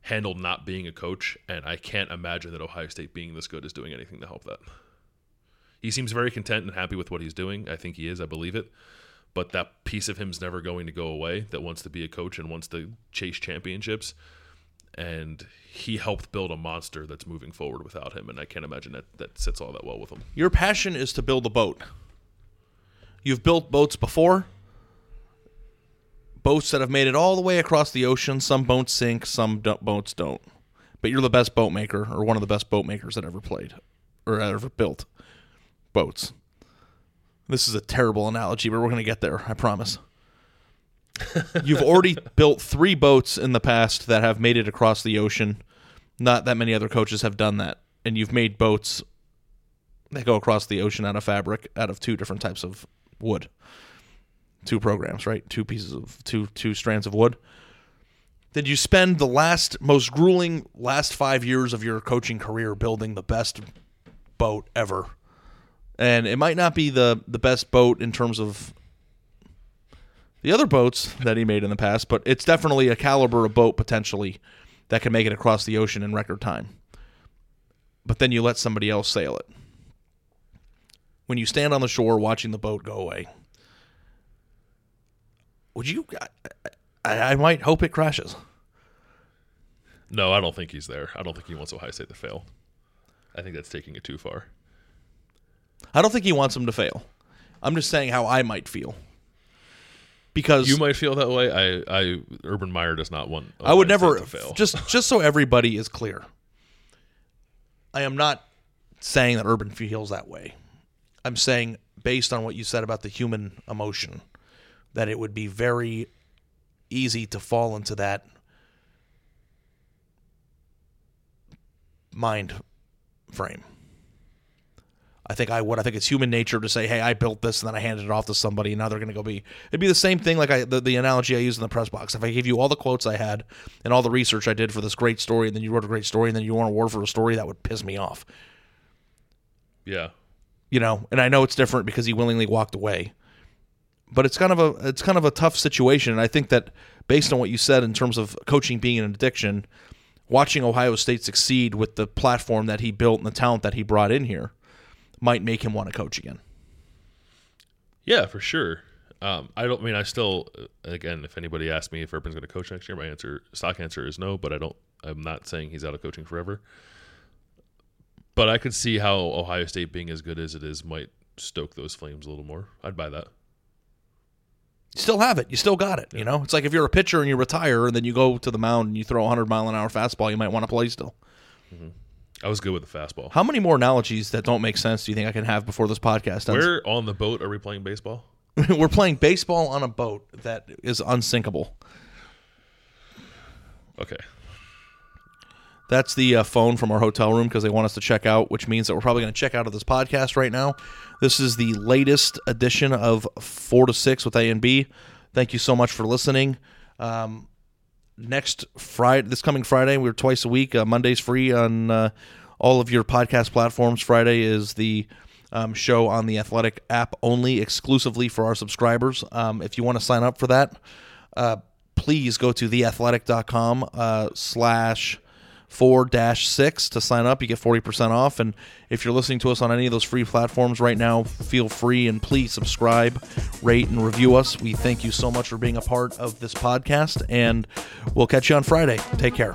handle not being a coach, and I can't imagine that Ohio State being this good is doing anything to help that. He seems very content and happy with what he's doing. I think he is. I believe it. But that piece of him's never going to go away. That wants to be a coach and wants to chase championships and he helped build a monster that's moving forward without him, and I can't imagine that that sits all that well with him. Your passion is to build a boat. You've built boats before. Boats that have made it all the way across the ocean. Some boats sink, some don't, boats don't. But you're the best boat maker, or one of the best boat makers that ever played, or ever built boats. This is a terrible analogy, but we're going to get there. I promise. You've already built three boats in the past that have made it across the ocean. Not that many other coaches have done that, and you've made boats that go across the ocean out of fabric out of two different types of wood. Two programs, right? Two pieces of two two strands of wood. Then you spend the last most grueling last 5 years of your coaching career building the best boat ever. And it might not be the the best boat in terms of the other boats that he made in the past, but it's definitely a caliber of boat potentially that can make it across the ocean in record time. But then you let somebody else sail it. When you stand on the shore watching the boat go away, would you? I, I might hope it crashes. No, I don't think he's there. I don't think he wants Ohio State to fail. I think that's taking it too far. I don't think he wants them to fail. I'm just saying how I might feel. Because You might feel that way. I, I Urban Meyer does not want. I would never to fail. just just so everybody is clear. I am not saying that Urban feels that way. I'm saying based on what you said about the human emotion that it would be very easy to fall into that mind frame. I think I would. I think it's human nature to say, "Hey, I built this, and then I handed it off to somebody, and now they're going to go be." It'd be the same thing, like I the, the analogy I used in the press box. If I gave you all the quotes I had and all the research I did for this great story, and then you wrote a great story, and then you won a award for a story, that would piss me off. yeah. You know, and I know it's different because he willingly walked away, but it's kind of a it's kind of a tough situation. And I think that based on what you said in terms of coaching being an addiction, watching Ohio State succeed with the platform that he built and the talent that he brought in here might make him want to coach again. Yeah, for sure. Um, I don't I mean I still uh, again if anybody asks me if Urban's going to coach next year, my answer stock answer is no. But I don't. I'm not saying he's out of coaching forever. But I could see how Ohio State being as good as it is might stoke those flames a little more. I'd buy that. You still have it. You still got it. You know, it's like if you're a pitcher and you retire and then you go to the mound and you throw a 100 mile an hour fastball, you might want to play still. I was good with the fastball. How many more analogies that don't make sense do you think I can have before this podcast ends? Where on the boat are we playing baseball? We're playing baseball on a boat that is unsinkable. Okay. That's the uh, phone from our hotel room because they want us to check out, which means that we're probably going to check out of this podcast right now. This is the latest edition of Four to Six with A and B. Thank you so much for listening. Um, next Friday, this coming Friday, we're twice a week. Uh, Monday's free on uh, all of your podcast platforms. Friday is the um, show on the Athletic app only, exclusively for our subscribers. Um, if you want to sign up for that, uh, please go to theathletic.com uh, slash four dash six to sign up. You get 40% off. And if you're listening to us on any of those free platforms right now, feel free and please subscribe, rate, and review us. We thank you so much for being a part of this podcast. And we'll catch you on Friday. Take care.